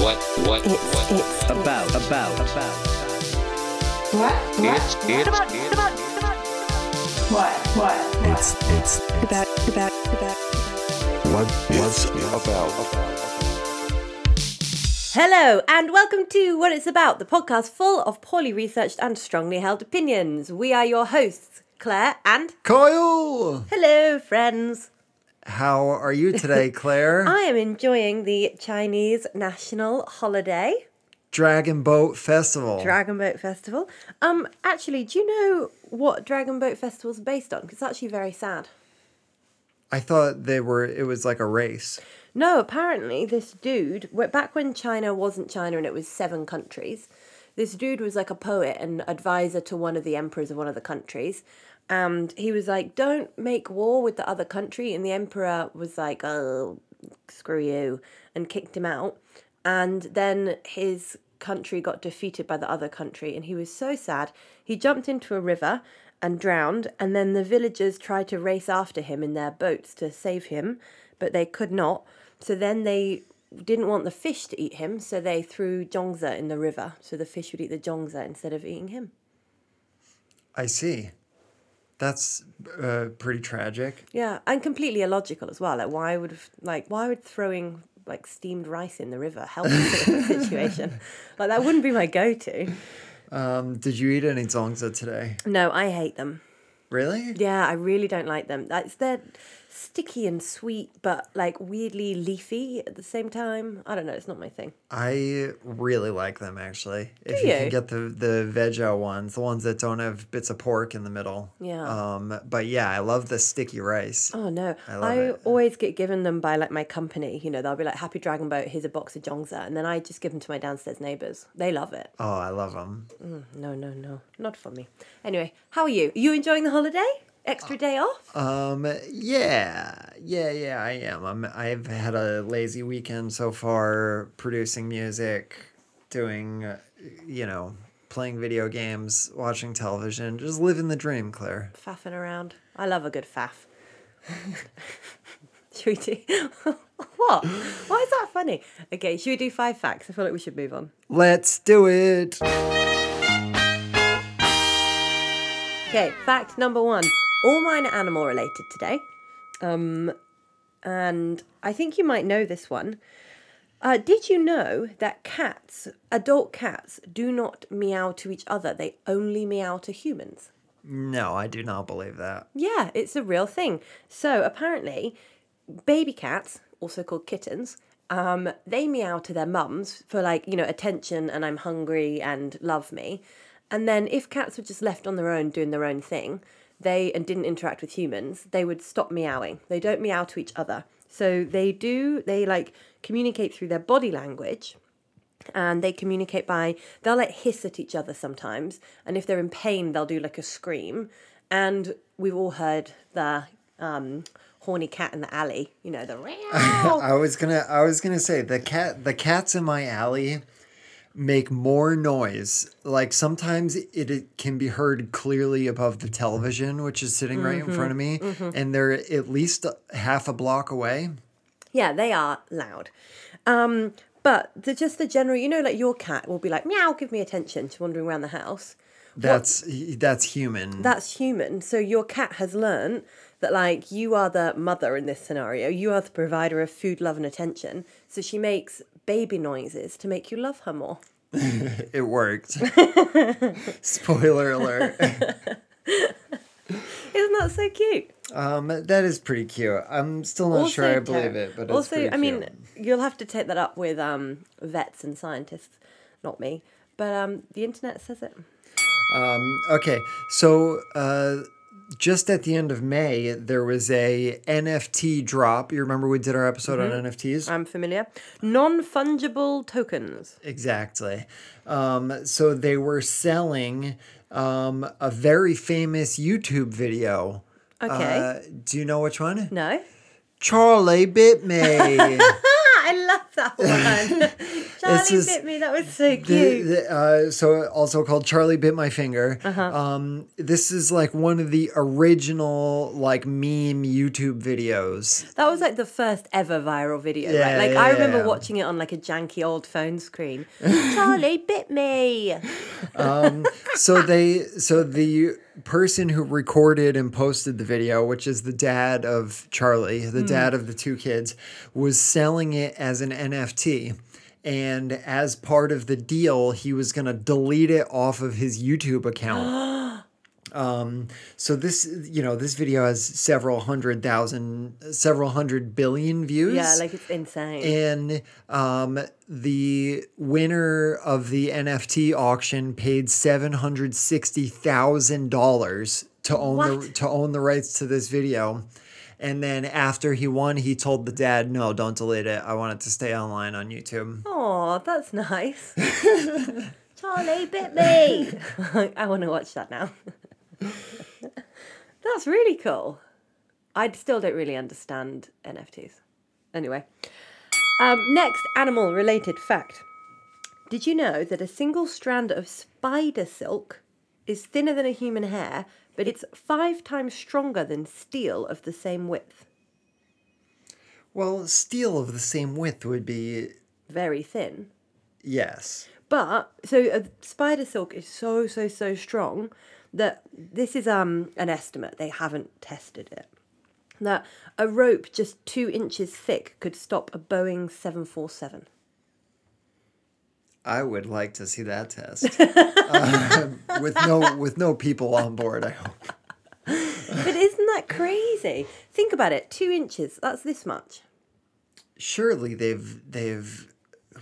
what, what, It's, what? it's About, about, about. What? It's, it's, it's, What? What? It's it's about, about, about. what what's about. Hello, and welcome to What It's About, the podcast full of poorly researched and strongly held opinions. We are your hosts, Claire and. Kyle! Hello, friends. How are you today, Claire? I am enjoying the Chinese national holiday, Dragon Boat Festival. Dragon Boat Festival. Um, actually, do you know what Dragon Boat Festival is based on? 'Cause it's actually very sad. I thought they were, it was like a race. No, apparently this dude, back when China wasn't China and it was seven countries, this dude was like a poet and advisor to one of the emperors of one of the countries. And he was like, don't make war with the other country. And the emperor was like, oh, screw you, and kicked him out. And then his country got defeated by the other country. And he was so sad. He jumped into a river and drowned. And then the villagers tried to race after him in their boats to save him, but they could not. So then they didn't want the fish to eat him, so they threw zhongzi in the river, so the fish would eat the zhongzi instead of eating him. I see. That's uh, pretty tragic. Yeah, and completely illogical as well. Like, why would like why would throwing like steamed rice in the river help the situation? Like that wouldn't be my go-to. Um, did you eat any zongzi today? No, I hate them. Really? Yeah, I really don't like them. That's they're sticky and sweet, but like weirdly leafy at the same time. I don't know. It's not my thing. I really like them actually. if Do you you? can get the the veggie ones, the ones that don't have bits of pork in the middle. Yeah. Um, but yeah, I love the sticky rice. Oh no! I I, love it. I always get given them by like my company. You know, they'll be like, "Happy Dragon Boat, here's a box of Jongza," and then I just give them to my downstairs neighbors. They love it. Oh, I love them. No, no, no, not for me. Anyway, how are you? Are you enjoying the holiday? Extra day off? Um, yeah, yeah, yeah, I am. I'm. I've had a lazy weekend so far, producing music, doing, uh, you know, playing video games, watching television, just living the dream, Claire. Faffing around. I love a good faff. should we do? what? Why is that funny? Okay, should we do five facts? I feel like we should move on. Let's do it. Okay, fact number one. All mine are animal related today. Um, and I think you might know this one. Uh, did you know that cats, adult cats, do not meow to each other? They only meow to humans. No, I do not believe that. Yeah, it's a real thing. So apparently, baby cats, also called kittens, um, they meow to their mums for like you know attention and I'm hungry and love me. And then if cats were just left on their own doing their own thing, they and didn't interact with humans, they would stop meowing. They don't meow to each other. So they do. They like communicate through their body language and they communicate by they'll like hiss at each other sometimes and if they're in pain they'll do like a scream and we've all heard the um horny cat in the alley you know the I was gonna. I was gonna say the cat. The cats in my alley make more noise. Like sometimes it, it can be heard clearly above the television, which is sitting right in front of me, and they're at least half a block away. yeah they are loud um but the just the general you know like your cat will be like meow give me attention to wandering around the house That's that's human. that's human. So your cat has learned that like you are the mother in this scenario. You are the provider of food, love, and attention. So she makes baby noises to make you love her more. it worked. Spoiler alert. Isn't that so cute? Um, that is pretty cute. I'm still not sure I believe it, but also, I mean, you'll have to take that up with um, vets and scientists, not me. But um, the internet says it. Um, okay, so uh, just at the end of May, there was a NFT drop. You remember we did our episode Mm-hmm. on NFTs? I'm familiar. Non fungible tokens. exactly. Um, so they were selling um, a very famous YouTube video. Okay. Uh, do you know which one? no. Charlie bit me. I love that one. Charlie bit me. That was so cute. The, the, uh, so also called Charlie Bit My Finger. Uh-huh. Um, this is like one of the original like meme YouTube videos. That was like the first ever viral video, Yeah, right? Like yeah, I remember yeah. watching it on like a janky old phone screen. Charlie bit me. So they so the person who recorded and posted the video, which is the dad of Charlie, the dad of the two kids, was selling it as an NFT. And as part of the deal, he was going to delete it off of his YouTube account. Um, so this, you know, this video has several hundred thousand, several hundred billion views. Yeah, like it's insane. And um, the winner of the NFT auction paid seven hundred sixty thousand dollars to own the to own the rights to this video. And then after he won, he told the dad, "No, don't delete it. I want it to stay online on YouTube." Oh, that's nice. Charlie bit me. I want to watch that now. that's really cool. I still don't really understand NFTs. Anyway, um, next animal related fact. Did you know that a single strand of spider silk is thinner than a human hair, but it's five times stronger than steel of the same width? Well, steel of the same width would be Very thin. yes. But so uh, spider silk is so so so strong that this is um an estimate. They haven't tested it. That a rope just two inches thick could stop a Boeing seven four seven. I would like to see that test with no with no people on board. I hope. But isn't that crazy? Think about it. Two inches. That's this much. Surely they've they've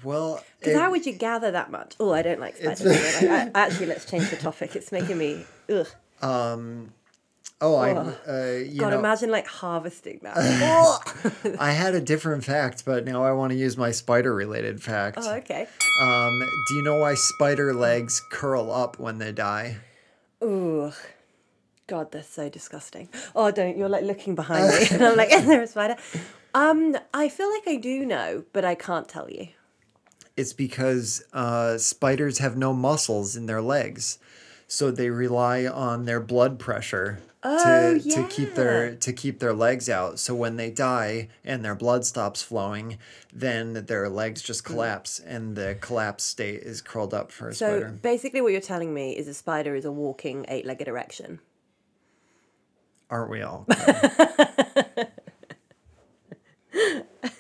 well. Because how would you gather that much? Oh, I don't like spiders. I, actually, let's change the topic. It's making me ugh. Um, oh, I uh, you God, know imagine like harvesting that. I had a different fact, but now I want to use my spider related fact. Oh, okay. Um, do you know why spider legs curl up when they die? Ooh. God, they're so disgusting. Oh, don't. You're like looking behind me. and I'm like, is there a spider? Um, I feel like I do know, but I can't tell you. It's because uh, spiders have no muscles in their legs, so they rely on their blood pressure Oh, to, to keep their to keep their legs out. So when they die and their blood stops flowing, then their legs just collapse, and the collapsed state is curled up for a So spider. basically, what you're telling me is a spider is a walking eight legged erection. Aren't we all?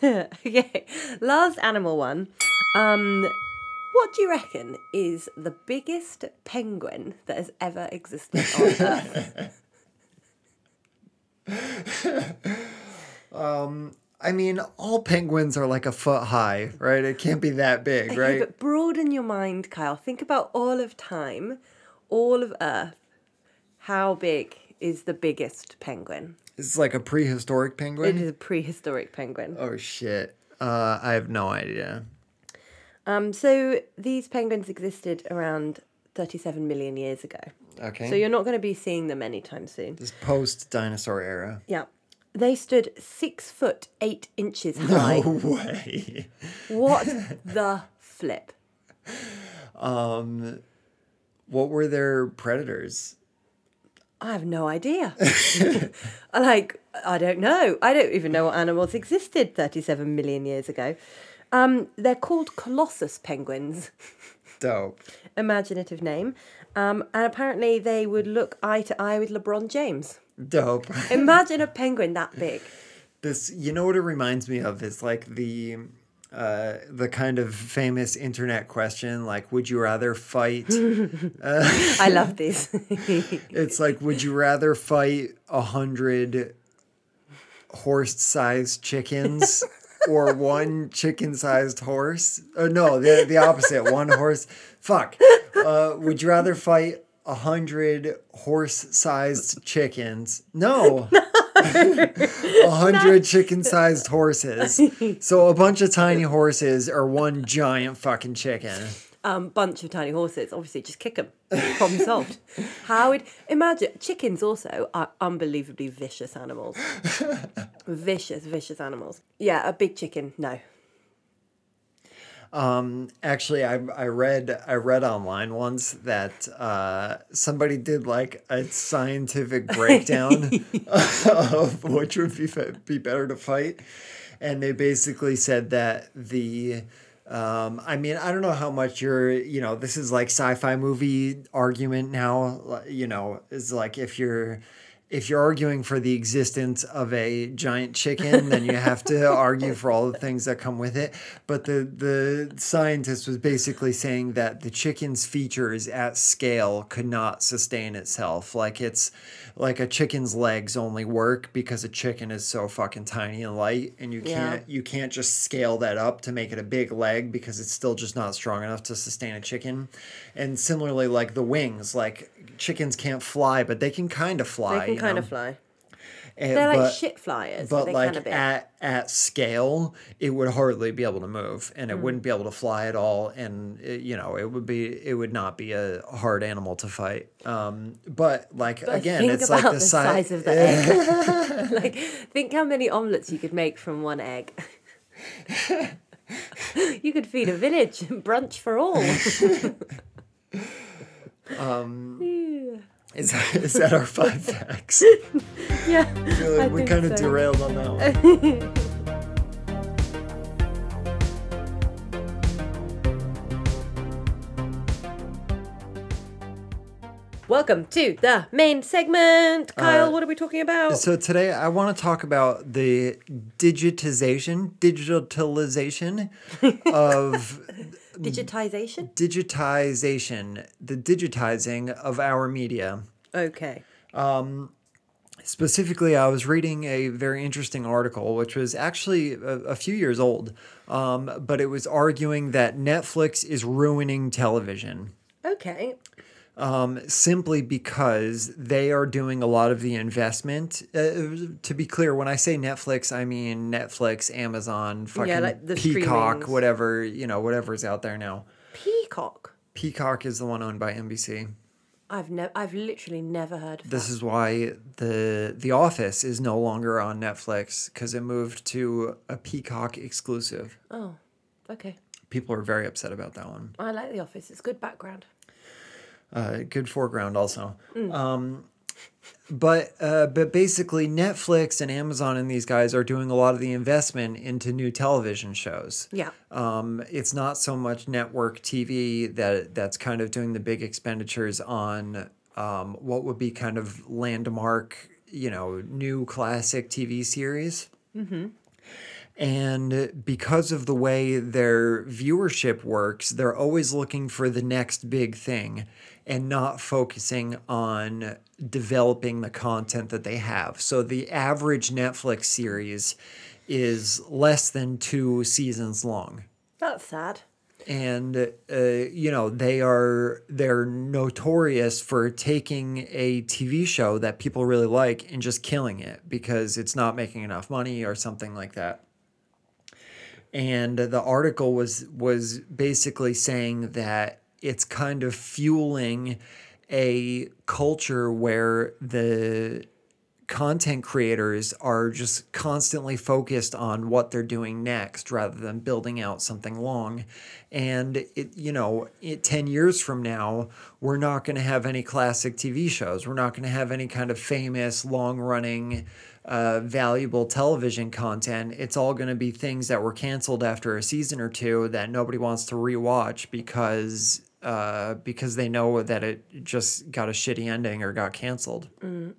okay, last animal one. Um, what do you reckon is the biggest penguin that has ever existed on Earth? I mean, all penguins are like a foot high, right? It can't be that big, Okay, right? but broaden your mind, Kyle. Think about all of time, all of Earth. How big is the biggest penguin? It's like a prehistoric penguin. It is a prehistoric penguin. Oh shit! Uh, I have no idea. Um, so these penguins existed around 37 million years ago. Okay. So you're not going to be seeing them anytime soon. this post dinosaur era. Yeah. They stood six foot eight inches high. No way. What the flip? Um, What were their predators? I have no idea. like, I don't know. I don't even know what animals existed 37 million years ago. Um, they're called Colossus penguins. Dope. Imaginative name. Um, and apparently they would look eye to eye with LeBron James. Dope. Imagine a penguin that big. this, you know what it reminds me of is like the, uh, the kind of famous internet question, like, would you rather fight? I love these. it's like, would you rather fight a hundred horse-sized chickens? Or one chicken-sized horse? Oh no, the the opposite. One horse. Fuck. Uh, would you rather fight a hundred horse-sized chickens? No. A hundred chicken-sized horses. So a bunch of tiny horses or one giant fucking chicken. Um, bunch of tiny horses. Obviously, just kick them. Problem solved. How would imagine chickens also are unbelievably vicious animals. vicious, vicious animals. Yeah, a big chicken. No. Um, actually, I I read I read online once that uh, somebody did like a scientific breakdown of which would be be better to fight, and they basically said that the. Um, I mean, I don't know how much you're, you know, this is like sci-fi movie argument now. You know, is like if you're if you're arguing for the existence of a giant chicken, then you have to argue for all the things that come with it. But the the scientist was basically saying that the chicken's features at scale could not sustain itself. Like it's like a chicken's legs only work because a chicken is so fucking tiny and light, and you can't you can't just scale that up to make it a big leg because it's still just not strong enough to sustain a chicken. And similarly, like the wings, like chickens can't fly, but they can kind of fly. They kind know? of fly. And- They're like but- shit flyers, but like a bit. at at scale, it would hardly be able to move, and Mm. it wouldn't be able to fly at all, and it, you know it would be it would not be a hard animal to fight. Um, but like But again, it's like the, the si- size of the egg. like, think how many omelets you could make from one egg. you could feed a village brunch for all. Is that, is that our five facts? yeah, like we kind of so. derailed on that one. Welcome to the main segment. Kyle, Uh, what are we talking about? So today I want to talk about the digitization, digitalization of Digitization? digitization, the digitizing of our media. Okay. Um, Specifically, I was reading a very interesting article, which was actually a, a few years old, um, but it was arguing that Netflix is ruining television Okay. Simply because they are doing a lot of the investment. Uh, to be clear, when I say Netflix, I mean Netflix, Amazon, fucking like the Peacock, streamings. whatever you know, whatever's out there now. Peacock. Peacock is the one owned by NBC. I've never I've literally never heard of This that. is why the The Office is no longer on Netflix because it moved to a Peacock exclusive. Oh. Okay. People are very upset about that one. I like The Office. It's good background. Uh, good foreground also. Um, but uh, but basically, Netflix and Amazon and these guys are doing a lot of the investment into new television shows. Yeah. Um, it's not so much network TV that that's kind of doing the big expenditures on um, what would be kind of landmark, you know, new classic TV series. And because of the way their viewership works, they're always looking for the next big thing and not focusing on developing the content that they have. So the average Netflix series is less than two seasons long That's sad. and uh, you know they are they're notorious for taking a TV show that people really like and just killing it because it's not making enough money or something like that. And the article was was basically saying that it's kind of fueling a culture where the content creators are just constantly focused on what they're doing next rather than building out something long. And it you know it 10 years from now we're not going to have any classic tv shows. We're not going to have any kind of famous long running uh, valuable television content. It's all going to be things that were canceled after a season or two that nobody wants to rewatch because uh, because they know that it just got a shitty ending or got canceled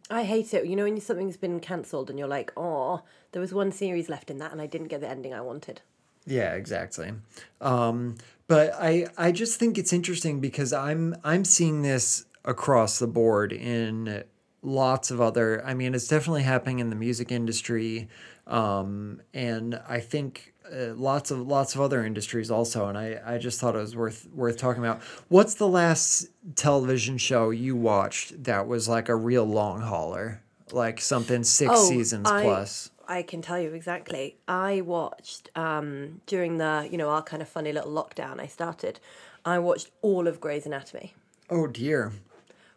I hate it. You know when something's been cancelled and you're like, oh, there was one series left in that and I didn't get the ending I wanted. Yeah, exactly. Um, but I I just think it's interesting because I'm I'm seeing this across the board in lots of other. I mean, it's definitely happening in the music industry, um, and I think uh, lots of lots of other industries also. And I I just thought it was worth worth talking about. What's the last television show you watched that was like a real long hauler, like something six Oh, seasons I- plus? I can tell you exactly. I watched um, during the, you know, our kind of funny little lockdown I started, I watched all of Grey's Anatomy, Oh dear.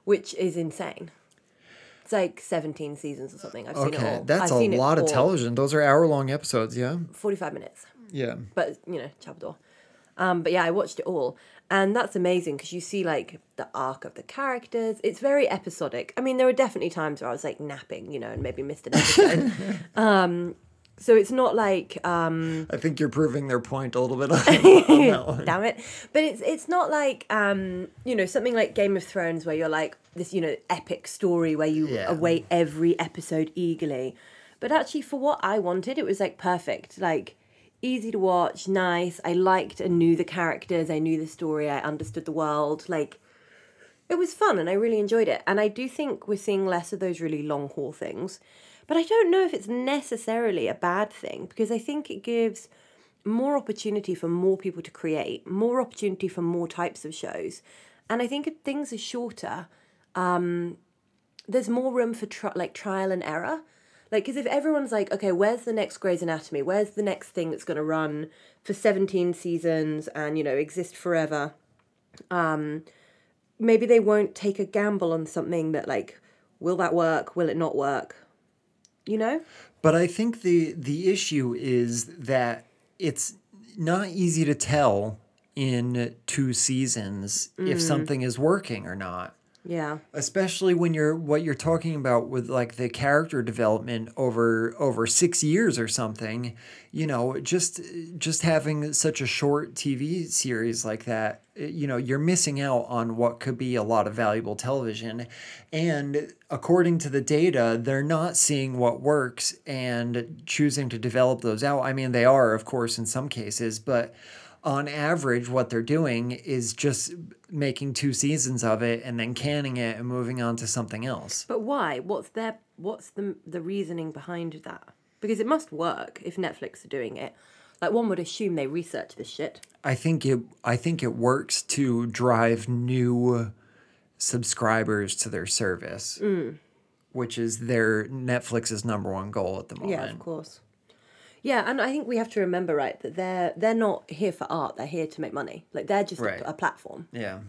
which is insane. It's like 17 seasons or something. I've seen it Okay, all. that's I've a seen it lot of all. television. Those are hour long episodes, yeah? 45 minutes. Yeah. but you know, Chapter. Um, but yeah, I watched it all, and that's amazing because you see like the arc of the characters. It's very episodic. I mean, there were definitely times where I was like napping, you know, and maybe missed an episode. um, so it's not like um, I think you're proving their point a little bit on, on that one. damn it but it's it's not like um you know something like game of thrones where you're like this you know epic story where you Yeah. await every episode eagerly but actually for what i wanted it was like perfect like easy to watch nice i liked and knew the characters i knew the story i understood the world like it was fun and I really enjoyed it. And I do think we're seeing less of those really long haul things. But I don't know if it's necessarily a bad thing because I think it gives more opportunity for more people to create, more opportunity for more types of shows. And I think if things are shorter, um, there's more room for tri- like trial and error. Like, because if everyone's like, okay, where's the next Grey's Anatomy? Where's the next thing that's going to run for 17 seasons and, you know, exist forever? maybe they won't take a gamble on something that like will that work will it not work you know But I think the the issue is that it's not easy to tell in two seasons if mm. something is working or not. Yeah. Especially when you're what you're talking about with like the character development over over 6 years or something you know just just having such a short TV series like that you know you're missing out on what could be a lot of valuable television. And according to the data they're not seeing what works and choosing to develop those out. I mean they are of course in some cases but on average, what they're doing is just making two seasons of it and then canning it and moving on to something else. but why what's their what's the the reasoning behind that because it must work if netflix are doing it like one would assume they research this shit I think it I think it works to drive new subscribers to their service. Mm. Which is their Netflix's number one goal at the moment. yeah of course yeah and i think we have to remember right that they're they're not here for art they're here to make money like they're just Right. a, a platform Yeah.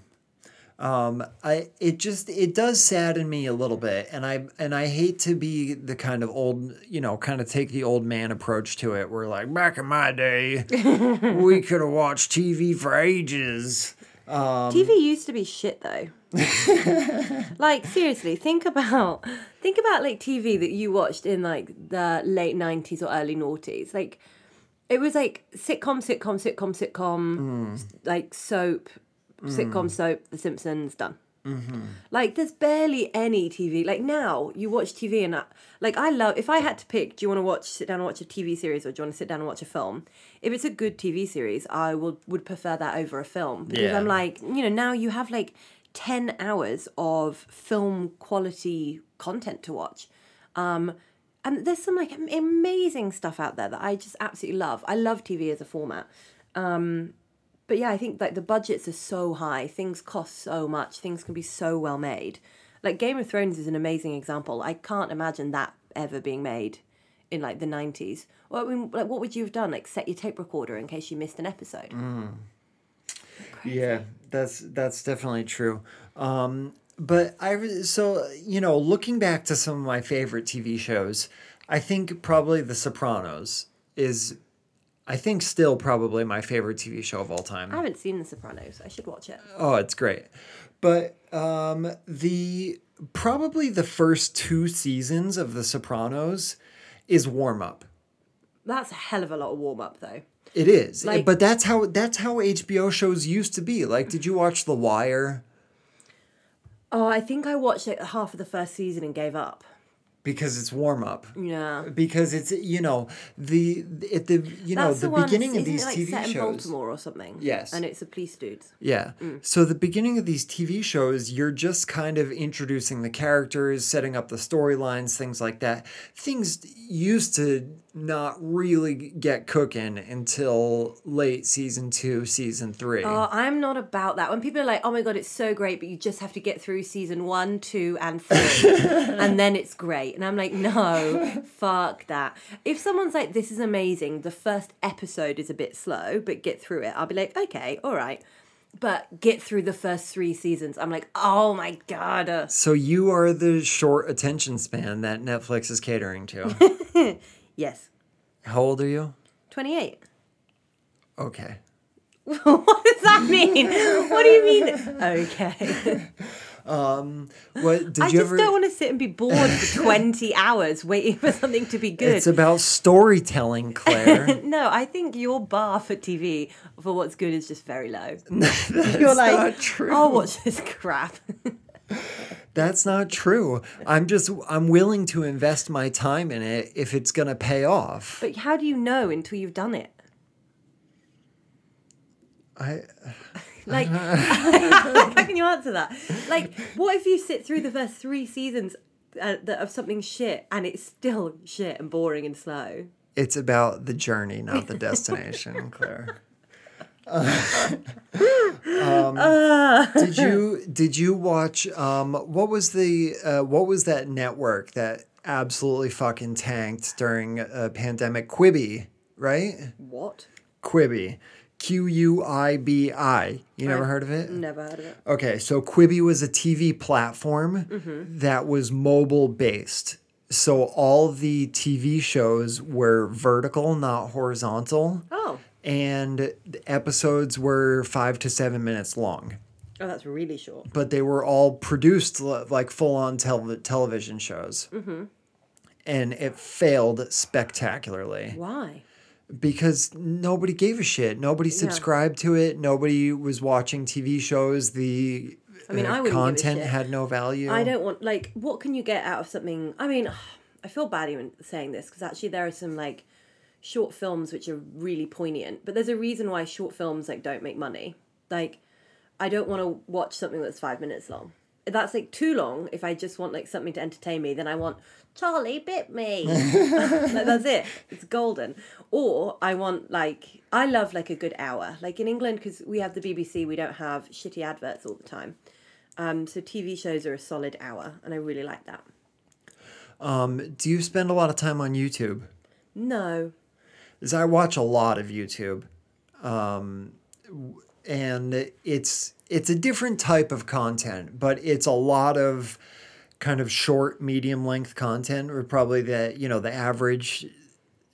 Um, I it just it does sadden me a little bit, and I and I hate to be the kind of old you know kind of take the old man approach to it. Where like back in my day, we could have watched TV for ages. TV used to be shit though. like seriously, think about think about like TV that you watched in like the late nineties or early noughties. Like it was like sitcom, sitcom, sitcom, sitcom, mm. like soap, mm. sitcom, soap. The Simpsons done. Mm-hmm. Like there's barely any TV. Like now you watch TV and I, like I love. If I had to pick, do you want to watch sit down and watch a TV series or do you want to sit down and watch a film? If it's a good TV series, I would would prefer that over a film because Yeah. I'm like you know now you have like ten hours of film quality content to watch. Um, and there's some like amazing stuff out there that I just absolutely love. I love TV as a format. Um, but yeah, I think like the budgets are so high, things cost so much, things can be so well made. Like Game of Thrones is an amazing example. I can't imagine that ever being made in like the 90s. Well, I mean, like what would you have done? Like set your tape recorder in case you missed an episode. Yeah, that's that's definitely true. Um, but I so you know, looking back to some of my favorite TV shows, I think probably The Sopranos is, I think still probably my favorite TV show of all time. I haven't seen The Sopranos. I should watch it. Oh, it's great. But um, the probably the first two seasons of The Sopranos is warm up. That's a hell of a lot of warm up though. It is, eh, Like- but that's how that's how HBO shows used to be. Like, did you watch The Wire? Oh, I think I watched like half of the first season and gave up. Because it's warm up. Yeah. Because it's you know the at the you know That's the, beginning of these like, TV set in. Baltimore or something. Yes. And it's the police dudes. Yeah. Mm. So the beginning of these TV shows, you're just kind of introducing the characters, setting up the storylines, things like that. Things used to not really get cooking until late season two, season three. Oh, I'm not about that. When people are like, "Oh my god, it's so great," but you just have to get through season one, two, and three, and then it's great. And I'm like, no, fuck that. If someone's like, "This is amazing," the first episode is a bit slow, but get through it. I'll be like, okay, all right. But get through the first three seasons. I'm like, oh my god. uh, so you are the short attention span that Netflix is catering to. Yes, How old are you? twenty eight. Okay. what does that mean? What do you mean? Okay. Um, what did I you just ever? don't want to sit and be bored for 20 hours waiting for something to be good. It's about storytelling, Claire. no, I think your bar for TV for what's good is just very low. That's You're like, not true. I'll watch this crap. That's not true. I'm just I'm willing to invest my time in it if it's gonna pay off. but how do you know until you've done it? I Like, how can you answer that? Like, what if you sit through the first three seasons uh, of something shit and it's still shit and boring and slow? it's about the journey, not the destination, Claire. um, did you did you watch um what was the uh, what was that network that absolutely fucking tanked during a pandemic Quibi, right? What? Quibi. Q U I B I. You never I've heard of it? Never heard of it. Okay, so Quibi was a TV platform that was mobile based. So all the TV shows were vertical, not horizontal, Oh, and the episodes were five to seven minutes long. oh, that's really short. But they were all produced like full on tel- television shows. Mm-hmm. And it failed spectacularly Why? Because nobody gave a shit. Nobody subscribed to it. Nobody was watching TV shows. The I mean, uh, I wouldn't give a content had no value. I don't want like what can you get out of something? I mean, I feel bad even saying this because actually there are some like short films which are really poignant, but there's a reason why short films like don't make money. Like, I don't want to watch something that's five minutes long. That's like too long. If I just want like something to entertain me, then I want Charlie bit me. like, that's it. It's golden. Or I want like I love like a good hour. Like in England, because we have the BBC, we don't have shitty adverts all the time. Um, so TV shows are a solid hour, and I really like that. Um, do you spend a lot of time on YouTube? No, Because I watch a lot of YouTube, um, and it's it's a different type of content, but it's a lot of kind of short, medium length content. Or probably the you know the average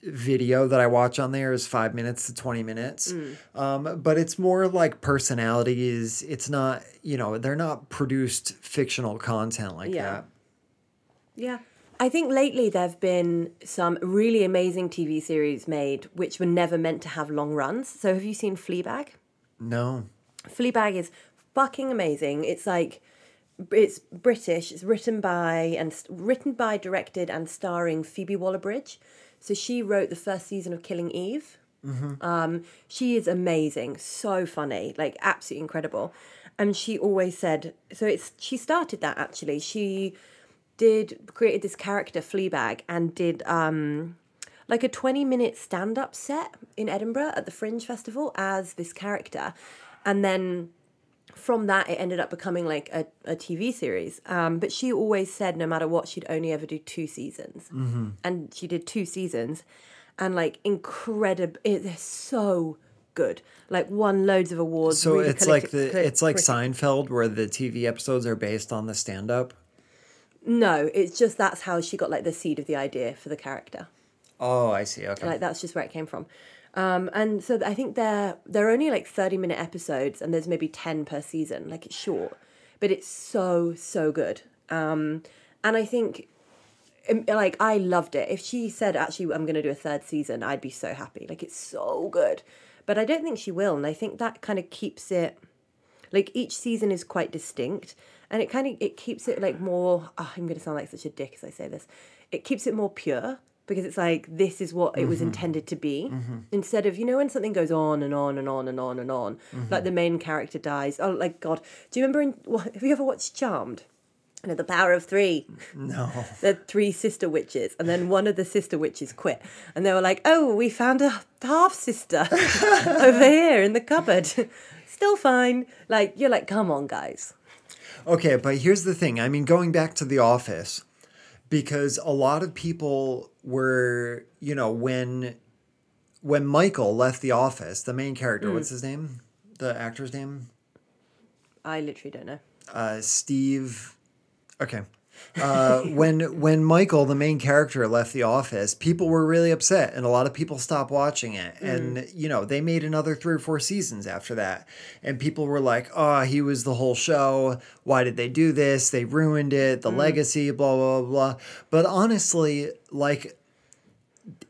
video that I watch on there is five minutes to twenty minutes. Um, but it's more like personalities. It's not you know they're not produced fictional content like Yeah. that. yeah. I think lately there have been some really amazing TV series made which were never meant to have long runs. So have you seen Fleabag? No. Fleabag is fucking amazing. It's like it's British. It's written by and written by, directed and starring Phoebe Waller-Bridge. So she wrote the first season of Killing Eve. Um, she is amazing, so funny, like absolutely incredible. And she always said so. It's she started that actually. She did created this character Fleabag and did um like a 20 minute stand up set in Edinburgh at the Fringe Festival as this character. And then from that, it ended up becoming like a, a TV series. Um, but she always said no matter what, she'd only ever do two seasons. Mm-hmm. And she did two seasons and like incredible. It's so good. Like won loads of awards. So really it's like the it's like critic- Seinfeld where the TV episodes are based on the stand up. No, it's just that's how she got like the seed of the idea for the character. Oh, I see. Okay. like that's just where it came from um, and so I think they're they're only like 30 minute episodes and there's maybe 10 per season. Like it's short but it's so so good. Um, and I think um, like I loved it. If she said actually I'm to do a third season I'd be so happy. Like it's so good. But I don't think she will and I think that kind of keeps it like each season is quite distinct and it kind of it keeps it like more oh, i'm to sound like such a dick as i say this. It keeps it more pure because it's like this is what it was mm-hmm. intended to be. Mm-hmm. Instead of you know when something goes on and on and on and on and on mm-hmm. like the main character dies. Oh like god. Do you remember in what, have you ever watched charmed? You know, the power of three. Mm, no. the three sister witches, and then one of the sister witches quit, and they were like, "Oh, we found a half sister over here in the cupboard, still fine." Like you're like, "Come on, guys." Okay, but here's the thing. I mean, going back to The Office, because a lot of people were, you know, when when Michael left The Office, the main character, what's his name? The actor's name? I literally don't know. Uh, Steve. Okay. Uh, when when Michael, the main character, left the office, people were really upset, and a lot of people stopped watching it. Hmm. And you know, they made another three or four seasons after that, and people were like, "Oh, he was the whole show. Why did they do this? They ruined it. The hmm. legacy, blah blah blah." But honestly, like,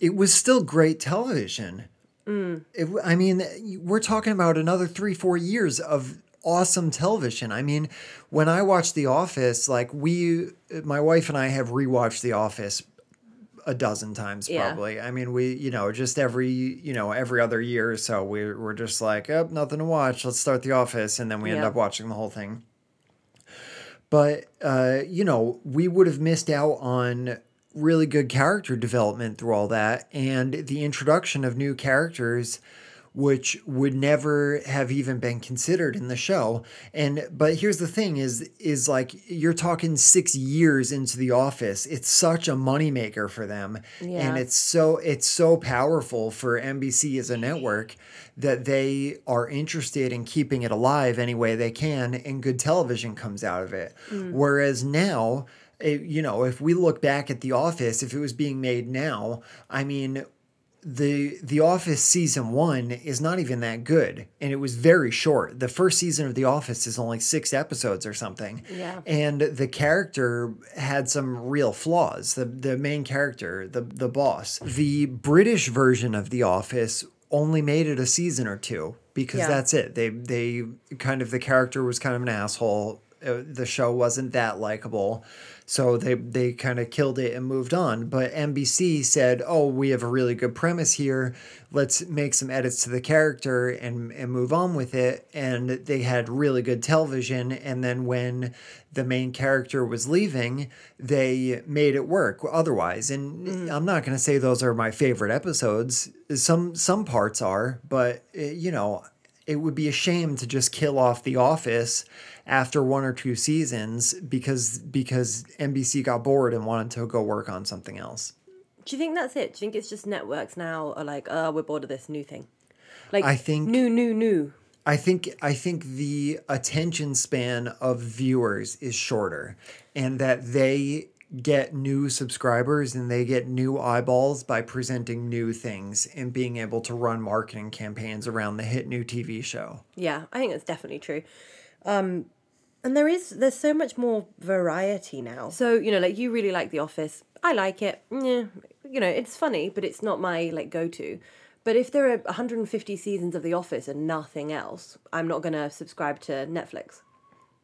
it was still great television. Hmm. It, w- I mean, we're talking about another three, four years of awesome television. I mean, when I watch The Office, like we, my wife and I have rewatched The Office a dozen times Yeah. probably. I mean, we, you know, just every, you know, every other year or so, we, we're just like, oh, nothing to watch. Let's start The Office. And then we end up watching the whole thing. But, uh, you know, we would have missed out on really good character development through all that and the introduction of new characters which would never have even been considered in the show. And but here's the thing is is like you're talking 6 years into the office. It's such a moneymaker for them. Yeah. and it's so it's so powerful for NBC as a network that they are interested in keeping it alive any way they can and good television comes out of it. Mm. Whereas now it, you know if we look back at the office if it was being made now i mean the the office season 1 is not even that good and it was very short. The first season of the office is only 6 episodes or something. Yeah. and the character had some real flaws. The the main character the the boss the british version of the office only made it a season or two because Yeah. that's it. They they kind of the character was kind of an asshole. Uh, the show wasn't that likable so they they kind of killed it and moved on. But NBC said oh we have a really good premise here. Let's make some edits to the character and and move on with it. And they had really good television. And then when the main character was leaving they made it work otherwise. And I'm not going to say those are my favorite episodes. Some some parts are but uh, you know it would be a shame to just kill off the office after one or two seasons because because NBC got bored and wanted to go work on something else. Do you think that's it? Do you think it's just networks now are like, oh, we're bored of this new thing? Like, I think- new, new, new. I think I think the attention span of viewers is shorter and that they get new subscribers and they get new eyeballs by presenting new things and being able to run marketing campaigns around the hit new TV show. Yeah, I think that's definitely true. Um, and there is there's so much more variety now. So you know, like you really like The Office. I like it. Yeah, you know, it's funny, but it's not my like go to. But if there are 150 seasons of The Office and nothing else, I'm not gonna subscribe to Netflix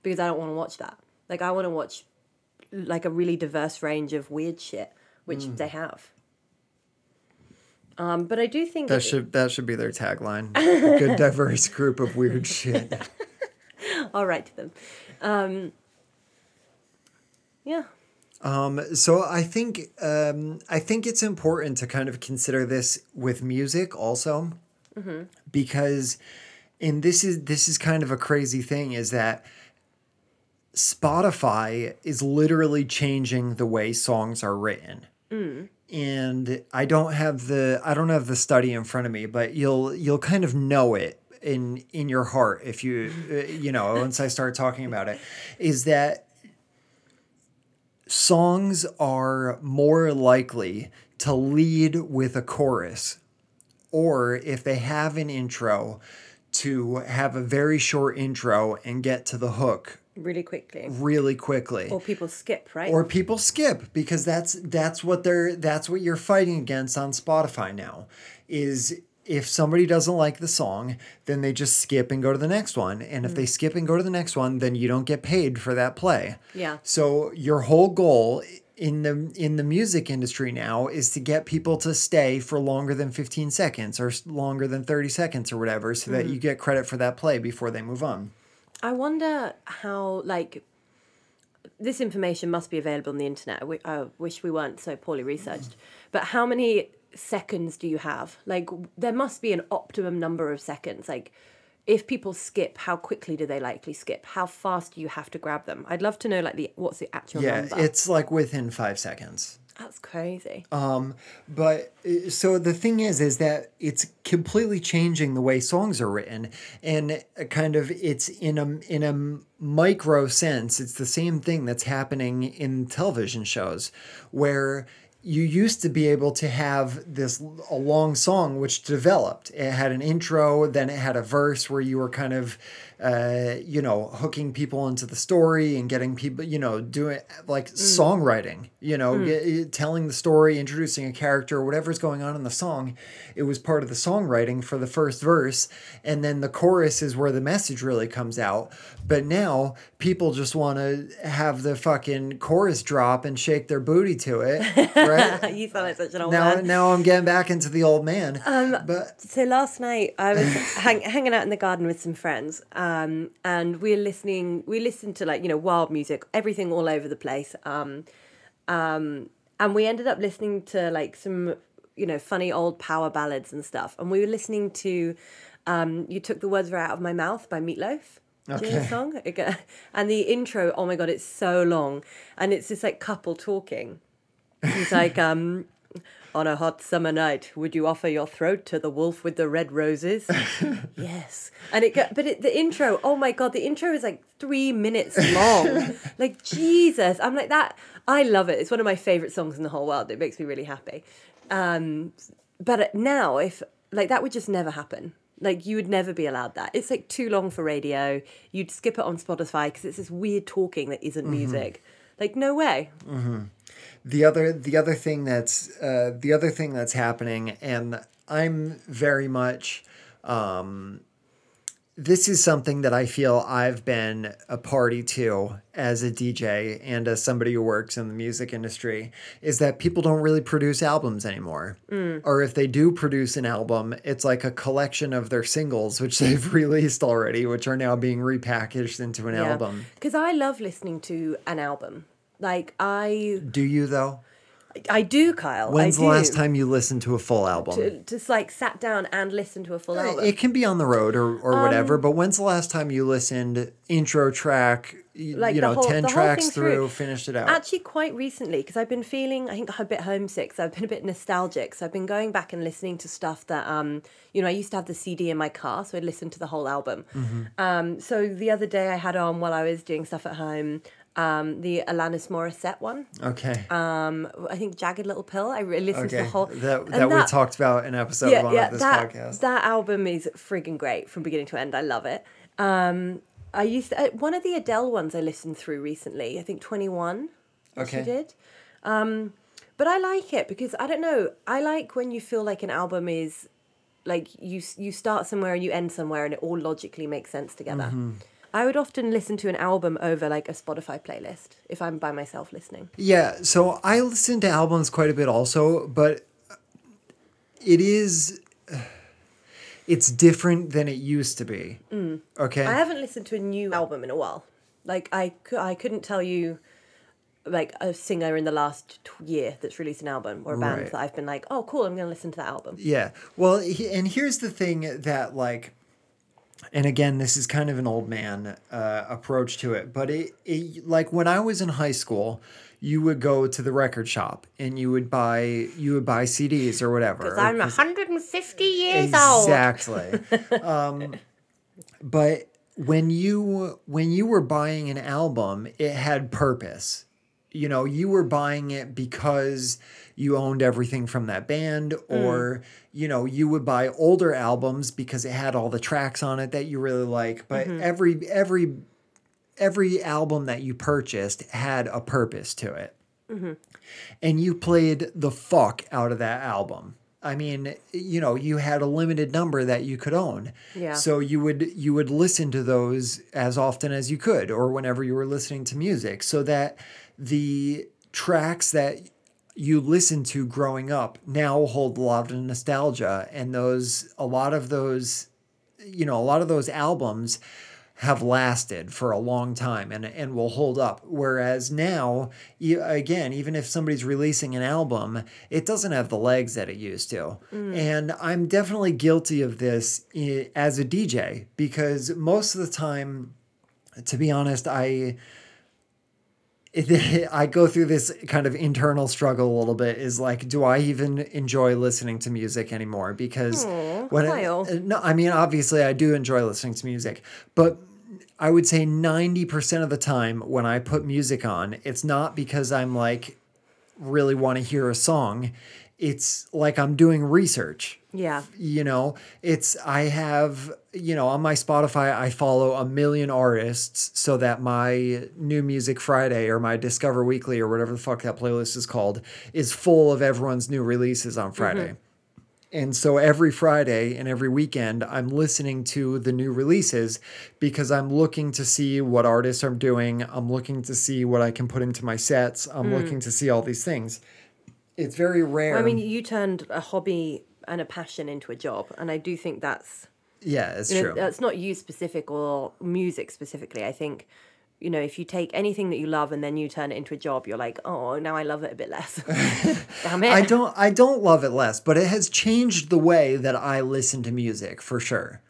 because I don't want to watch that. Like I want to watch like a really diverse range of weird shit, which they have. Um, but I do think That it- should that should be their tagline. A good diverse group of weird shit. I'll write to them. Um, yeah. Um, So I think um, I think it's important to kind of consider this with music also, because, and this is this is kind of a crazy thing is that Spotify is literally changing the way songs are written. And I don't have the I don't have the study in front of me, but you'll you'll kind of know it in in your heart if you uh, you know once I start talking about it is that songs are more likely to lead with a chorus or if they have an intro to have a very short intro and get to the hook Really quickly. really quickly Or people skip, right? or people skip because that's that's what they're that's what you're fighting against on Spotify now is if somebody doesn't like the song then they just skip and go to the next one and if they mm. skip and go to the next one then you don't get paid for that play Yeah. so your whole goal in the in the music industry now is to get people to stay for longer than 15 seconds or longer than 30 seconds or whatever so that you mm. get credit for that play before they move on I wonder how, like, this information must be available on the internet. I I wish we weren't so poorly researched. Mm. But how many seconds do you have? Like, there must be an optimum number of seconds. Like, if people skip, how quickly do they likely skip? How fast do you have to grab them? I'd love to know, like, the what's the actual yeah number? it's like within 5 seconds That's crazy. Um, but uh, so the thing is, is that it's completely changing the way songs are written, and uh, kind of it's in a in a micro sense, it's the same thing that's happening in television shows, where you used to be able to have this a long song which developed. It had an intro, then it had a verse where you were kind of, uh, you know, hooking people into the story and getting people, you know, doing like songwriting, you know, ge- telling the story, introducing a character, whatever's going on in the song. It was part of the songwriting for the first verse, and then the chorus is where the message really comes out. But now people just want to have the fucking chorus drop and shake their booty to it, right? you sound like such an old now, man. now I'm getting back into the old man. but So last night I was hang, hanging out in the garden with some friends, um, and we're listening. We listened to like you know wild music, everything all over the place, um, um, and we ended up listening to like some you know funny old power ballads and stuff. And we were listening to um, "You Took the Words Right Out of My Mouth" by Meat Loaf. Do you know the Okay. song? And the intro, oh my god, it's so long, and it's this like couple talking. He's like, um, on a hot summer night, would you offer your throat to the wolf with the red roses? yes. And it, go, but it, the intro, oh my god, the intro is like three minutes long. like Jesus, I'm like that. I love it. It's one of my favorite songs in the whole world. It makes me really happy. Um, but now, if like that would just never happen. Like you would never be allowed that. It's like too long for radio. You'd skip it on Spotify because it's this weird talking that isn't music. Like no way. The other the other thing that's uh, the other thing that's happening, and I'm very much. Um, this is something that I feel I've been a party to as a DJ and as somebody who works in the music industry is that people don't really produce albums anymore. Or if they do produce an album, it's like a collection of their singles, which they've released already, which are now being repackaged into an album. Because I love listening to an album. Like I, Do you though? I do, Kyle. When's I the do. last time you listened to a full album? To- just like sat down and listened to a full album? It can be on the road or, or Um, whatever, but when's the last time you listened intro track, y- Like you know, whole- 10 tracks through, through. finished it out? Actually, quite recently, because I've been feeling, I think, a bit homesick. So I've been a bit nostalgic. So I've been going back and listening to stuff that, um, you know, I used to have the CD in my car, so I'd listen to the whole album. Mm-hmm. Um, so the other day I had on while I was doing stuff at home, um, the Alanis Morissette one. okay. Um, I think Jagged Little Pill. I really listened to the whole. that and that, we talked about in episode yeah, one yeah, of this that, podcast. That album is friggin' great from beginning to end. I love it. Um, I used to, uh, one of the Adele ones I listened through recently. I think Twenty One. Okay. She did. Um, but I like it because I don't know. I like when you feel like an album is like you you start somewhere and you end somewhere and it all logically makes sense together. Mm-hmm. I would often listen to an album over like a Spotify playlist if I'm by myself listening. Yeah, so I listen to albums quite a bit also, but it is it's different than it used to be. Okay. Mm. I haven't listened to a new album in a while. Like I, I couldn't tell you, like a singer in the last t- year that's released an album or a band Right. that I've been like, oh, cool, I'm going to listen to that album. Yeah. Well, and here's the thing that like and again, this is kind of an old man uh, approach to it, but it, it like when I was in high school, you would go to the record shop and you would buy you would buy CDs or whatever. Because I'm 'cause- 150 years old. exactly. um, but when you when you were buying an album, it had purpose. You know, you were buying it because you owned everything from that band, hmm. or you know, you would buy older albums because it had all the tracks on it that you really like. But mm-hmm. every every every album that you purchased had a purpose to it mm-hmm. and you played the fuck out of that album. I mean, you know, you had a limited number that you could own. Yeah. So you would you would listen to those as often as you could or whenever you were listening to music so that the tracks that you listen to growing up now hold a lot of nostalgia and those a lot of those you know, a lot of those albums have lasted for a long time and, and will hold up. Whereas now, again, even if somebody's releasing an album, it doesn't have the legs that it used to. Mm. And I'm definitely guilty of this as a DJ because most of the time, to be honest, I I go through this kind of internal struggle a little bit. Is like, do I even enjoy listening to music anymore? Because when I, uh, no, I mean, obviously, I do enjoy listening to music, but I would say ninety percent of the time when I put music on, it's not because I'm like really want to hear a song. It's like I'm doing research. Yeah. you know it's i have you know on my spotify i follow a million artists so that my new music friday or my discover weekly or whatever the fuck that playlist is called is full of everyone's new releases on mm-hmm. friday. And so every friday and every weekend i'm listening to the new releases because i'm looking to see what artists are doing. I'm looking to see what i can put into my sets. I'm mm. looking to see all these things it's very rare I mean, you turned a hobby and a passion into a job, and I do think that's yeah it's you know, true that's not you specific or music specifically. I think you know if you take anything that you love and then you turn it into a job, you're like, oh, now I love it a bit less. Damn it! I don't I don't love it less, but it has changed the way that I listen to music for sure.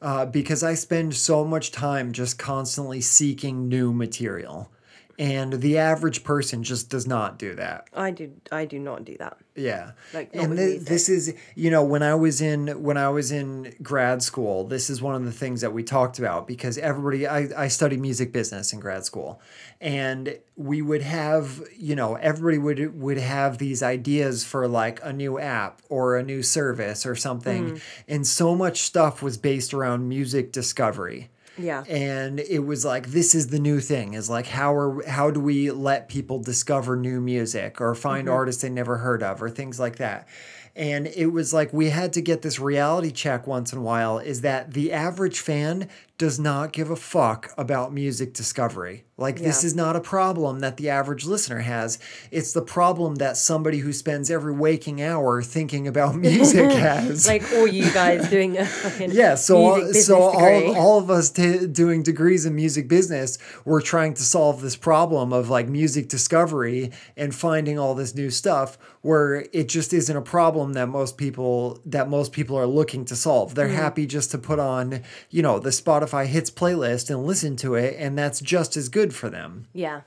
Uh, because I spend so much time just constantly seeking new material. And the average person just does not do that. I do. I do not do that. Yeah. Like, and this is you know when I was in when I was in grad school, this is one of the things that we talked about because everybody I I studied music business in grad school. And we would have, you know, everybody would would have these ideas for like a new app or a new service or something. Mm. And so much stuff was based around music discovery Yeah. and it was like this is the new thing is like how are how do we let people discover new music or find mm-hmm. artists they never heard of or things like that and it was like we had to get this reality check once in a while is that the average fan does not give a fuck about music discovery. Like this is not a problem that the average listener has. It's the problem that somebody who spends every waking hour thinking about music has. Like all you guys doing a fucking yeah, so all, music business so all, all of us t- doing degrees in music business, we're trying to solve this problem of like music discovery and finding all this new stuff where it just isn't a problem that most people that most people are looking to solve. They're Mm-hmm. happy just to put on, you know, the Spotify hits playlist and listen to it and that's just as good for them yeah.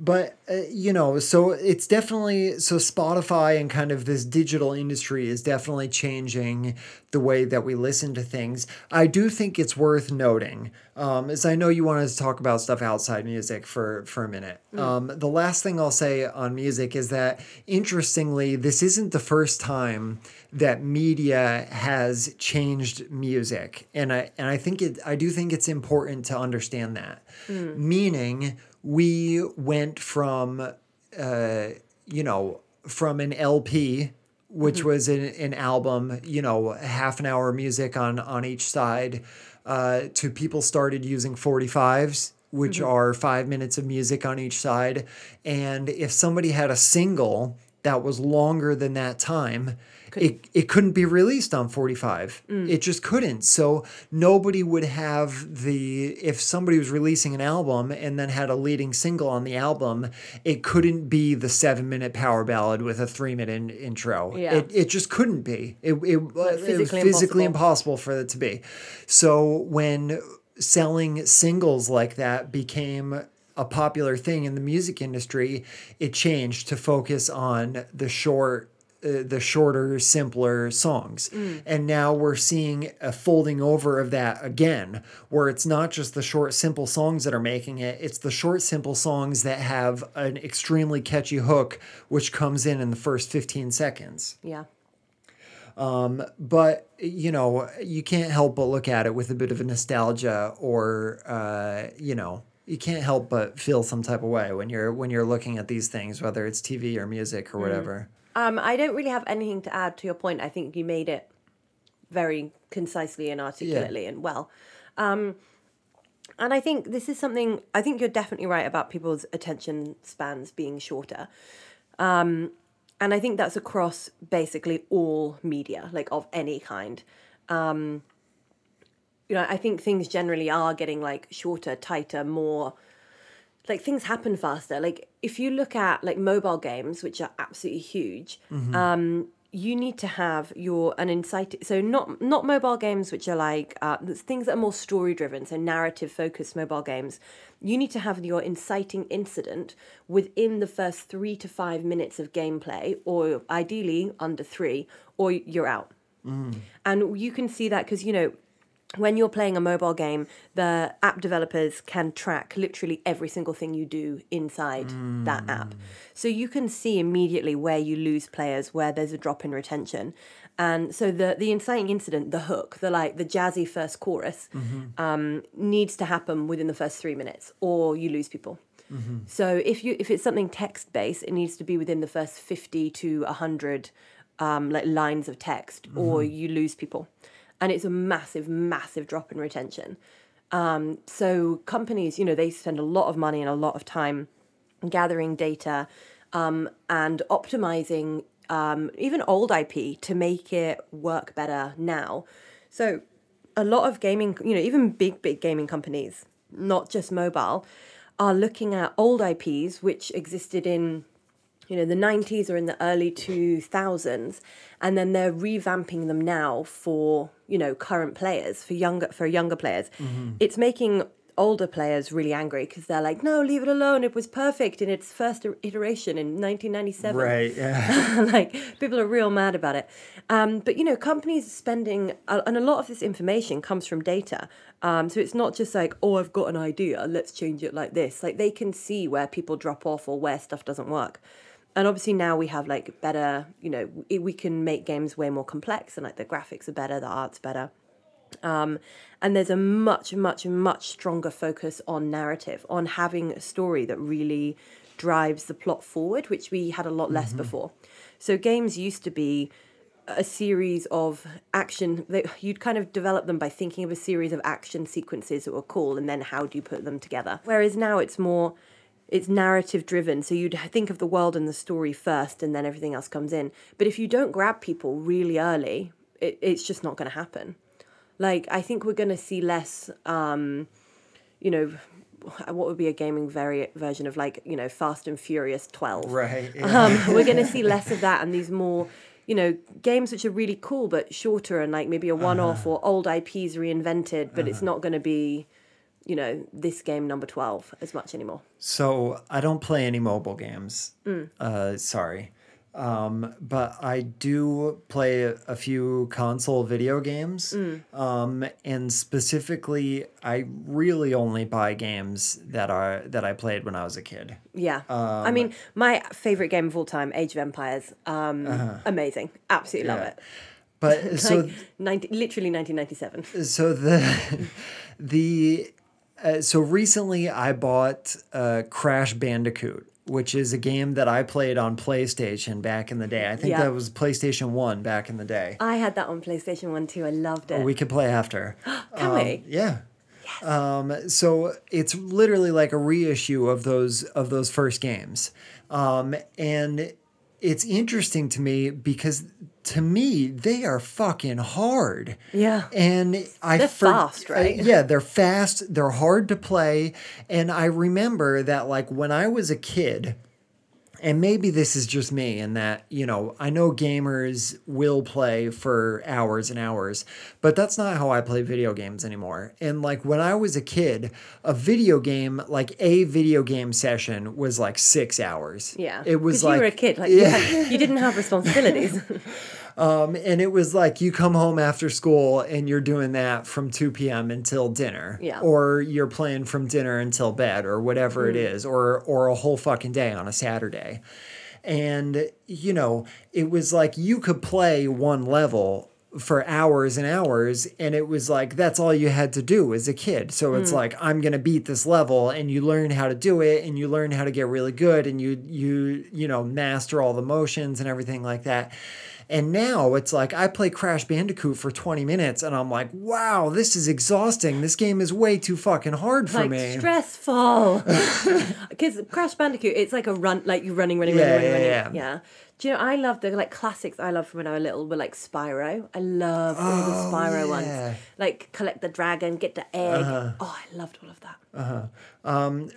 But uh, you know so it's definitely so spotify and kind of this digital industry is definitely changing the way that we listen to things. I do think it's worth noting um, as i know you wanted to talk about stuff outside music for for a minute. Um, the last thing i'll say on music is that interestingly this isn't the first time that media has changed music. And i and i think it i do think it's important to understand that. Meaning we went from uh, you know from an lp which was an, an album you know half an hour music on on each side uh, to people started using 45s which are five minutes of music on each side. And if somebody had a single that was longer than that time it, it couldn't be released on 45 mm. it just couldn't. So nobody would have the if somebody was releasing an album and then had a leading single on the album it couldn't be the seven minute power ballad with a three minute in, intro. Yeah. it, it just couldn't be. It, it, it was physically physically impossible. impossible for it to be. So when selling singles like that became a popular thing in the music industry it changed to focus on the short uh, the shorter simpler songs. And now we're seeing a folding over of that again where it's not just the short simple songs that are making it it's the short simple songs that have an extremely catchy hook which comes in in the first 15 seconds. Yeah. but you know you can't help but look at it with a bit of a nostalgia or uh, you know you can't help but feel some type of way when you're when you're looking at these things whether it's tv or music or whatever Um, I don't really have anything to add to your point. I think you made it very concisely and articulately and well. Um, and I think this is something, I think you're definitely right about people's attention spans being shorter. Um, and I think that's across basically all media, like of any kind. Um, you know, I think things generally are getting like shorter, tighter, more like things happen faster. Like if you look at like mobile games, which are absolutely huge, um, you need to have your an insight. So not not mobile games which are like uh, things that are more story driven, so narrative focused mobile games. You need to have your inciting incident within the first three to five minutes of gameplay, or ideally under three, or you're out. And you can see that because you know when you're playing a mobile game, the app developers can track literally every single thing you do inside that app. So you can see immediately where you lose players, where there's a drop in retention. And so the the inciting incident, the hook, the like the jazzy first chorus, um, needs to happen within the first three minutes, or you lose people. So if you if it's something text based, it needs to be within the first fifty to hundred um, like lines of text, or you lose people, and it's a massive, massive drop in retention. Um, so companies, you know, they spend a lot of money and a lot of time gathering data um, and optimizing um, even old IP to make it work better now. So a lot of gaming, you know, even big, big gaming companies, not just mobile, are looking at old IPs which existed in you know the 90s or in the early 2000s and then they're revamping them now for you know current players for younger for younger players it's making older players really angry because they're like no leave it alone. It was perfect in its first iteration in 1997 Right. Yeah. like people are real mad about it. Um, but you know companies are spending uh, and a lot of this information comes from data. Um, so it's not just like oh i've got an idea. Let's change it like this. Like they can see where people drop off or where stuff doesn't work and obviously now we have like better you know we we can make games way more complex and like the graphics are better the art's better. Um, and there's a much much much stronger focus on narrative on having a story that really drives the plot forward which we had a lot less before. So games used to be a series of action that you'd kind of develop them by thinking of a series of action sequences that were cool and then how do you put them together? Whereas now it's more it's narrative driven. So you'd think of the world and the story first and then everything else comes in. But if you don't grab people really early it, it's just not going to happen. Like i think we're going to see less um you know what would be a gaming vari- version of like you know fast and furious 12 right. Yeah. um, we're going to see less of that and these more you know games which are really cool but shorter and like maybe a one-off or old ips reinvented but it's not going to be you know this game number 12 as much anymore So I don't play any mobile games. Mm. Uh, sorry. Um, but I do play a, few console video games. Mm. Um, and specifically, I really only buy games that are that I played when I was a kid. yeah i Um, mean my favorite game of all time age of empires um amazing absolutely love Uh-huh. Yeah. it But so like 90, literally 1997 so the the uh, so recently I bought uh, Crash Bandicoot, which is a game that I played on PlayStation back in the day. I think Yeah. that was PlayStation One back in the day. i had that on playstation 1 too i loved it We could play after. can we Yeah. Um, so it's literally like a reissue of those of those first games, um, and it's interesting to me because to me they are fucking hard. Yeah. and I They're fast, right? I- yeah, they're fast. They're hard to play, and I remember that like when I was a kid. And maybe this is just me, in that, you know, I know gamers will play for hours and hours, but that's not how I play video games anymore. And like when I was a kid, a video game, like a video game session was like six hours. yeah It was like. you were a kid like you, had, you didn't have responsibilities Um, and it was like you come home after school and you're doing that from 2 p.m. until dinner. Yeah. Or you're playing from dinner until bed or whatever it Mm. is, or or a whole fucking day on a Saturday. And you know, it was like you could play one level for hours and hours and it was like that's all you had to do as a kid so Mm. it's like i'm going to beat this level and you learn how to do it and you learn how to get really good and you you you know master all the motions and everything like that and now it's like I play Crash Bandicoot for 20 minutes and I'm like, wow, this is exhausting. This game is way too fucking hard for like me. stressful because crash bandicoot it's like a run like you running running Yeah, running running yeah, running yeah. yeah do you know i love the like classics i love from when i was little were like spyro i love all the spyro yeah. Uh-huh. ones like collect the dragon get the egg oh i loved all of that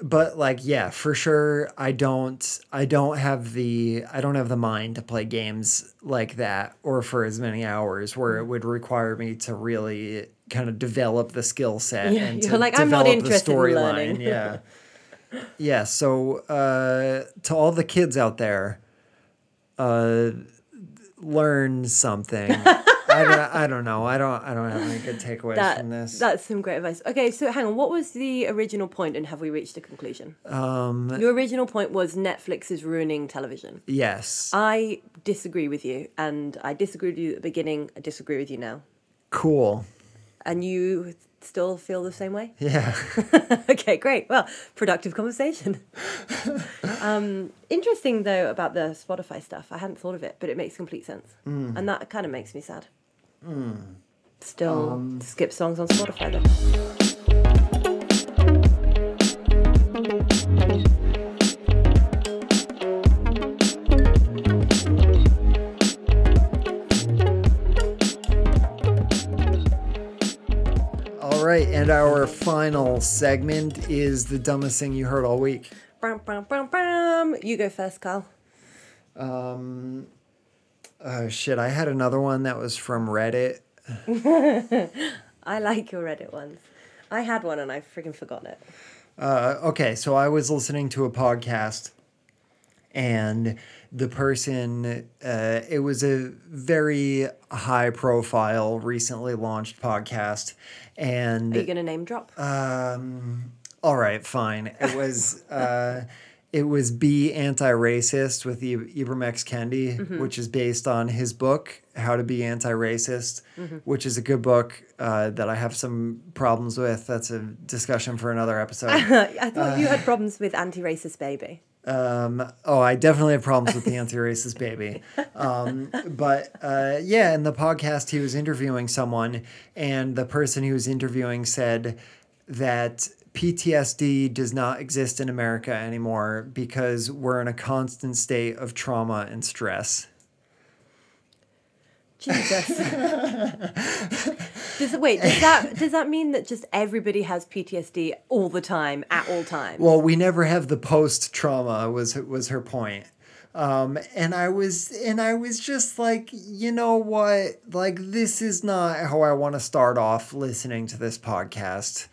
but like yeah, for sure I don't I don't have the I don't have the mind to play games like that or for as many hours where it would require me to really kind of develop the skill set Yeah, and to like, "I'm not develop the interested in storyline. learning." yeah. Yeah, so uh, to all the kids out there, uh, learn something. I don't, I don't know. I don't I don't have any good takeaways That, from this. that's some great advice. Okay, so hang on. What was the original point, and have we reached a conclusion? Um, Your original point was Netflix is ruining television. yes. I disagree with you, and I disagreed with you at the beginning. I disagree with you now, cool. and you still feel the same way. Yeah. okay, great. Well, productive conversation. um, interesting though about the Spotify stuff. I hadn't thought of it, but it makes complete sense, and that kind of makes me sad. Mm. Still skip songs on Spotify though. And our final segment is the dumbest thing you heard all week. Brum, brum, brum, brum. You go first, Carl. Um, oh shit! I had another one that was from Reddit. I like your Reddit ones. I had one and I've freaking forgotten it. Uh, okay, so I was listening to a podcast, and the person, uh, it was a very high profile, recently launched podcast, and Are you gonna name drop? Um, all right, fine. It was uh, it was Be Anti-Racist with Ib- Ibram X. Kendi, which is based on his book How to Be Anti-Racist, which is a good book uh, that I have some problems with. That's a discussion for another episode. I thought you had problems with anti-racist baby. Um, oh, I definitely have problems with the anti-racist baby. Um, but uh, yeah, in the podcast, he was interviewing someone, and the person he was interviewing said that PTSD does not exist in America anymore because we're in a constant state of trauma and stress. Jesus. does wait, does that does that mean that just everybody has PTSD all the time at all times? Well, we never have the post trauma was was her point. Um, and I was and I was just like, you know what? Like this is not how I want to start off listening to this podcast.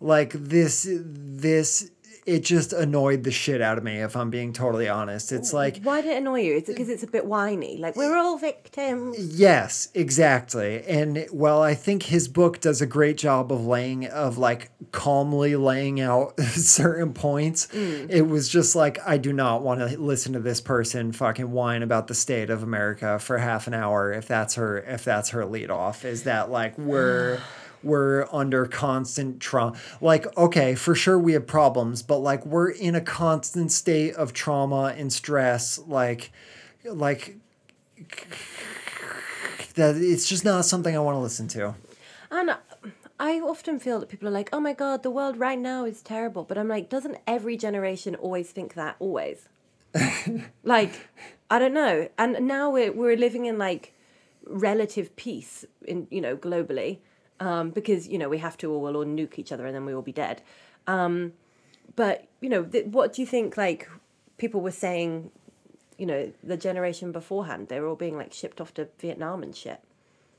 Like this this it just annoyed the shit out of me if I'm being totally honest. It's like Why did it annoy you? Is it because it's a bit whiny? Like we're all victims. Yes, exactly. And well, I think his book does a great job of laying of like calmly laying out certain points. It was just like I do not want to listen to this person fucking whine about the state of America for half an hour if that's her if that's her lead off. Is that like we're we're under constant trauma. Like, okay, for sure we have problems, but like we're in a constant state of trauma and stress. Like, like that it's just not something I want to listen to. And I often feel that people are like, "Oh my god, the world right now is terrible," but I'm like, doesn't every generation always think that always? like, I don't know. And now we're we're living in like relative peace in you know globally, um, because you know we have to or we'll all nuke each other and then we will be dead. Um, but you know, th- what do you think? Like, people were saying, you know, the generation beforehand, they were all being like shipped off to Vietnam and shit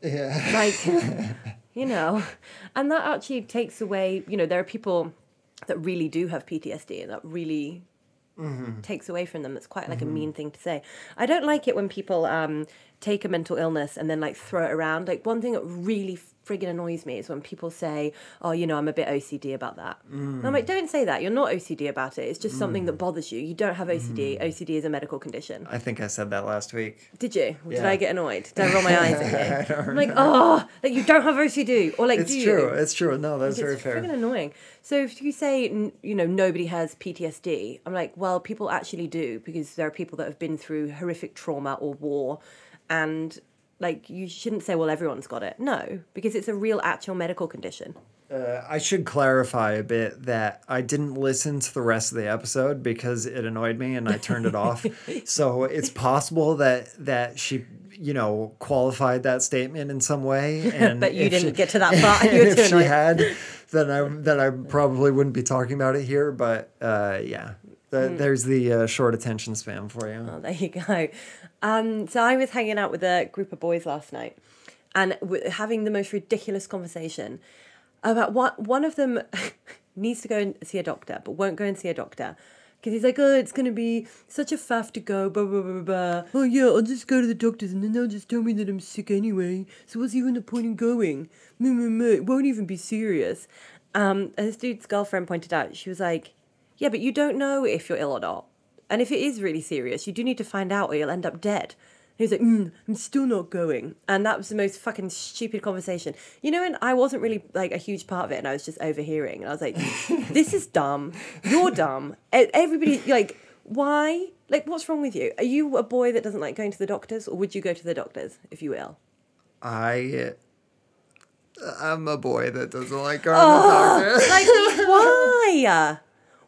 Yeah. like you know and that actually takes away you know there are people that really do have ptsd and that really takes away from them It's quite like a mean thing to say i don't like it when people um take a mental illness and then like throw it around like one thing that really friggin annoys me is when people say oh you know i'm a bit ocd about that and i'm like don't say that you're not ocd about it it's just something that bothers you you don't have ocd ocd is a medical condition I think I said that last week. did you? Did I get annoyed? Did I roll my eyes at you? I'm like, oh, like you don't have OCD, or like, It's do you? true. It's true. No, that's Like, very it's fair. freaking annoying. So if you say, you know, nobody has PTSD, I'm like, well, people actually do because there are people that have been through horrific trauma or war, and like you shouldn't say, well, everyone's got it. No, because it's a real, actual medical condition. Uh, I should clarify a bit that I didn't listen to the rest of the episode because it annoyed me and I turned it off. So it's possible that that she, you know, qualified that statement in some way. And But you didn't she- get to that part. You if she annoyed. had, then I then I probably wouldn't be talking about it here. But uh, yeah, the, Hmm. there's the uh, short attention span for you. Oh, there you go. Um, so I was hanging out with a group of boys last night, and having the most ridiculous conversation about what one of them needs to go and see a doctor, but won't go and see a doctor. Because he's like, oh, it's going to be such a faff to go, blah, blah, blah, blah. Oh, yeah, I'll just go to the doctors and then they'll just tell me that I'm sick anyway. So what's even the point in going? It won't even be serious. Um, and this dude's girlfriend pointed out, she was like, yeah, but you don't know if you're ill or not. And if it is really serious, you do need to find out or you'll end up dead. And he was like, mm, I'm still not going. And that was the most fucking stupid conversation. You know, and I wasn't really like a huge part of it and I was just overhearing. And I was like, this is dumb. You're dumb. Everybody, like, why? Like, what's wrong with you? Are you a boy that doesn't like going to the doctors or would you go to the doctors if you were ill? I I'm a boy that doesn't like going to the doctor. Like, why?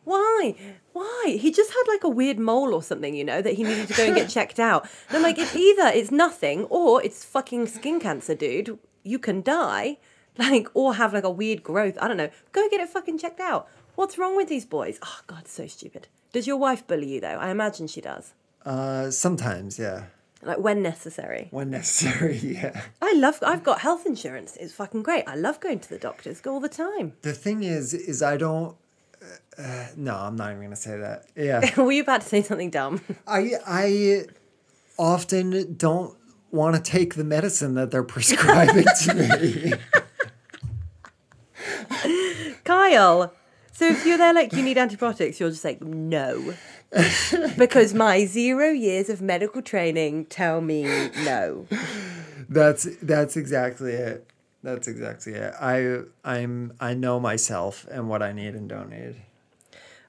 Why? Why? He just had like a weird mole or something, you know, that he needed to go and get checked out. And I'm like, it's either it's nothing or it's fucking skin cancer, dude. You can die, like, or have like a weird growth. I don't know. Go get it fucking checked out. What's wrong with these boys? Oh God, so stupid. Does your wife bully you though? I imagine she does. Uh, sometimes, yeah, Like when necessary. when necessary, yeah. I love. I've got health insurance. It's fucking great. I love going to the doctors. Go all the time. The thing is, is I don't. Uh, no, I'm not even gonna say that. Yeah, Were you about to say something dumb? I I often don't want to take the medicine that they're prescribing to me. Kyle. So if you're there like you need antibiotics, you're just like no. because my zero years of medical training tell me no. That's that's exactly it. That's exactly it. I I'm I know myself and what I need and don't need.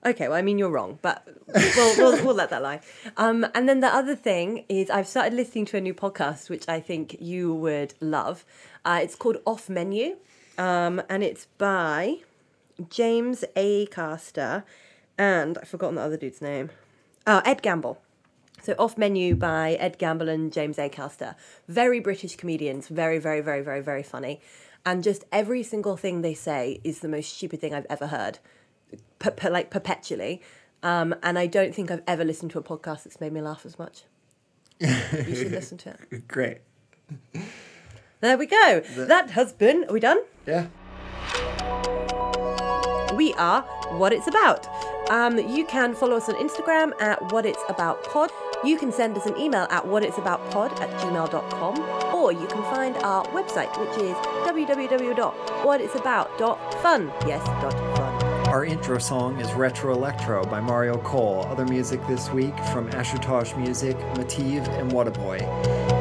Okay, well, I mean, you're wrong, but we'll, we'll, we'll let that lie. Um, and then the other thing is, I've started listening to a new podcast, which I think you would love. Uh, it's called Off Menu, um, and it's by James Acaster and I've forgotten the other dude's name. Oh, Ed Gamble. So Off Menu by Ed Gamble and James Acaster. Very British comedians, very, very, very, very, very funny. And just every single thing they say is the most stupid thing I've ever heard, per, per, like perpetually. Um, and I don't think I've ever listened to a podcast that's made me laugh as much. You should listen to it. Great. There we go. that has been. Are we done? Yeah. Are What It's About. Um, you can follow us on Instagram at What It's About Pod. You can send us an email at whatitsaboutpod at gmail.com or you can find our website, which is www.whatitsabout.fun. Yes, dot fun. Our intro song is Retro Electro by Mario Cole. Other music this week from Ashutosh Music, Mativ, and Whataboy.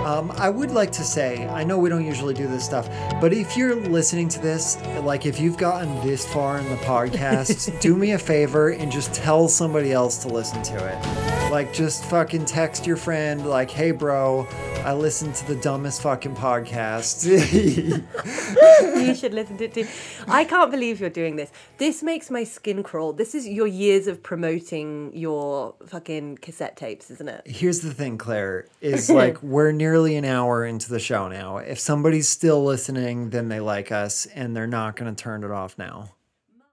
Um, I would like to say, I know we don't usually do this stuff, but if you're listening to this, like if you've gotten this far in the podcast, do me a favor and just tell somebody else to listen to it. Like, just fucking text your friend, like, hey, bro, I listened to the dumbest fucking podcast. you should listen to it too. I can't believe you're doing this. This makes my skin crawl. This is your years of promoting your fucking cassette tapes, isn't it? Here's the thing, Claire, is like we're nearly an hour into the show now. If somebody's still listening, then they like us and they're not going to turn it off now.